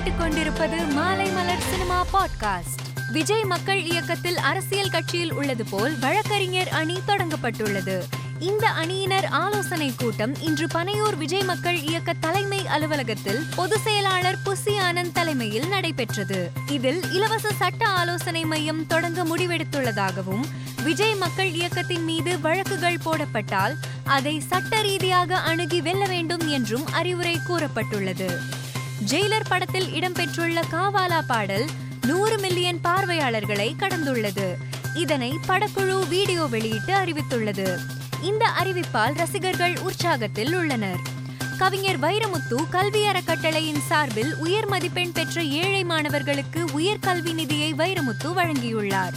கேட்டுக்கொண்டிருப்பது மாலை மலர் cinema podcast. Vijay மக்கள் இயக்கத்தில் அரசியல் கட்சியில் உள்ளது போல் வழக்கறிஞர் அணி தொடங்கப்பட்டுள்ளது. இந்த அணியினர் ஆலோசனை கூட்டம் இன்று பனையூர் விஜய் மக்கள் இயக்க தலைமை அலுவலகத்தில் பொதுச் செயலாளர் புசி ஆனந்த் தலைமையில் நடைபெற்றது. இதில் இலவச சட்ட ஆலோசனை மையம் தொடங்க முடிவெடுத்துள்ளதாகவும் விஜய் மக்கள் இயக்கத்தின் மீது வழக்குகள் போடப்பட்டால் அதை சட்ட ரீதியாக அணுகி வெல்ல வேண்டும் என்றும் அறிவுரை கூறப்பட்டுள்ளது. ஜெயிலர் படத்தில் இடம்பெற்றுள்ள காவாலா பாடல் நூறு மில்லியன் பார்வையாளர்களை கடந்துள்ளது. இதனை படக்குழு வீடியோ வெளியிட்டு அறிவித்துள்ளது. இந்த அறிவிப்பால் ரசிகர்கள் உற்சாகத்தில் உள்ளனர். கவிஞர் வைரமுத்து கல்வி அறக்கட்டளையின் சார்பில் உயர் மதிப்பெண் பெற்ற ஏழை மாணவர்களுக்கு உயர்கல்வி நிதியை வைரமுத்து வழங்கியுள்ளார்.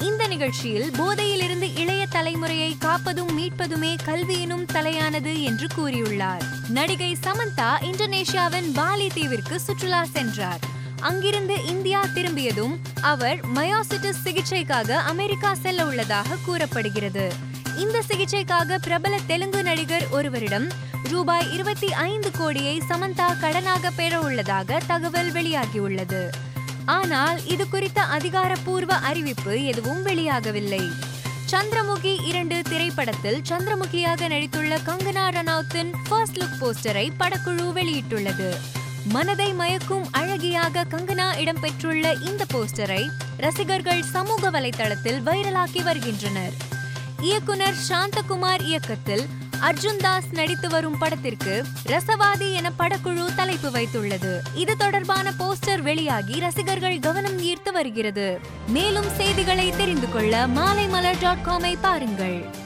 இந்த நிகழ்ச்சியில் போதையிலிருந்து இளைய தலைமுறையை காப்பதும் மீட்பதுமே கல்வியினும் தலையானது என்று கூறியுள்ளார். நடிகை சமந்தா இந்தோனேஷியாவின் பாலி தீவிற்கு சுற்றுலா சென்றார். அங்கிருந்து இந்தியா திரும்பியதும் அவர் மயோசிட்டிஸ் சிகிச்சைக்காக அமெரிக்கா செல்ல உள்ளதாக கூறப்படுகிறது. இந்த சிகிச்சைக்காக பிரபல தெலுங்கு நடிகர் ஒருவரிடம் ரூபாய் இருபத்தி ஐந்து கோடியை சமந்தா கடனாக பெற உள்ளதாக தகவல் வெளியாகியுள்ளது. ஆனால் இது குறித்த அதிகாரப்பூர்வ அறிவிப்பு எதுவும் வெளியாகவில்லை. சந்திரமுகி இரண்டு திரைப்படத்தில் சந்திரமுகியாக நடித்துள்ள கங்கனா ரனௌத்தின் ஃபர்ஸ்ட் லுக் போஸ்டரை படக்குழு வெளியிட்டுள்ளது. மனதை மயக்கும் அழகியாக கங்கனா இடம்பெற்றுள்ள இந்த போஸ்டரை ரசிகர்கள் சமூக வலைதளத்தில் வைரலாக்கி வருகின்றனர். இயக்குனர் சாந்தகுமார் இயக்கத்தில் அர்ஜுன் தாஸ் நடித்து வரும் படத்திற்கு ரசவாதி என படக்குழு தலைப்பு வைத்துள்ளது. இது தொடர்பான போஸ்டர் வெளியாகி ரசிகர்கள் கவனம் ஈர்த்து வருகிறது. மேலும் செய்திகளை தெரிந்து கொள்ள மாலைமலர் டாட் காமை பாருங்கள்.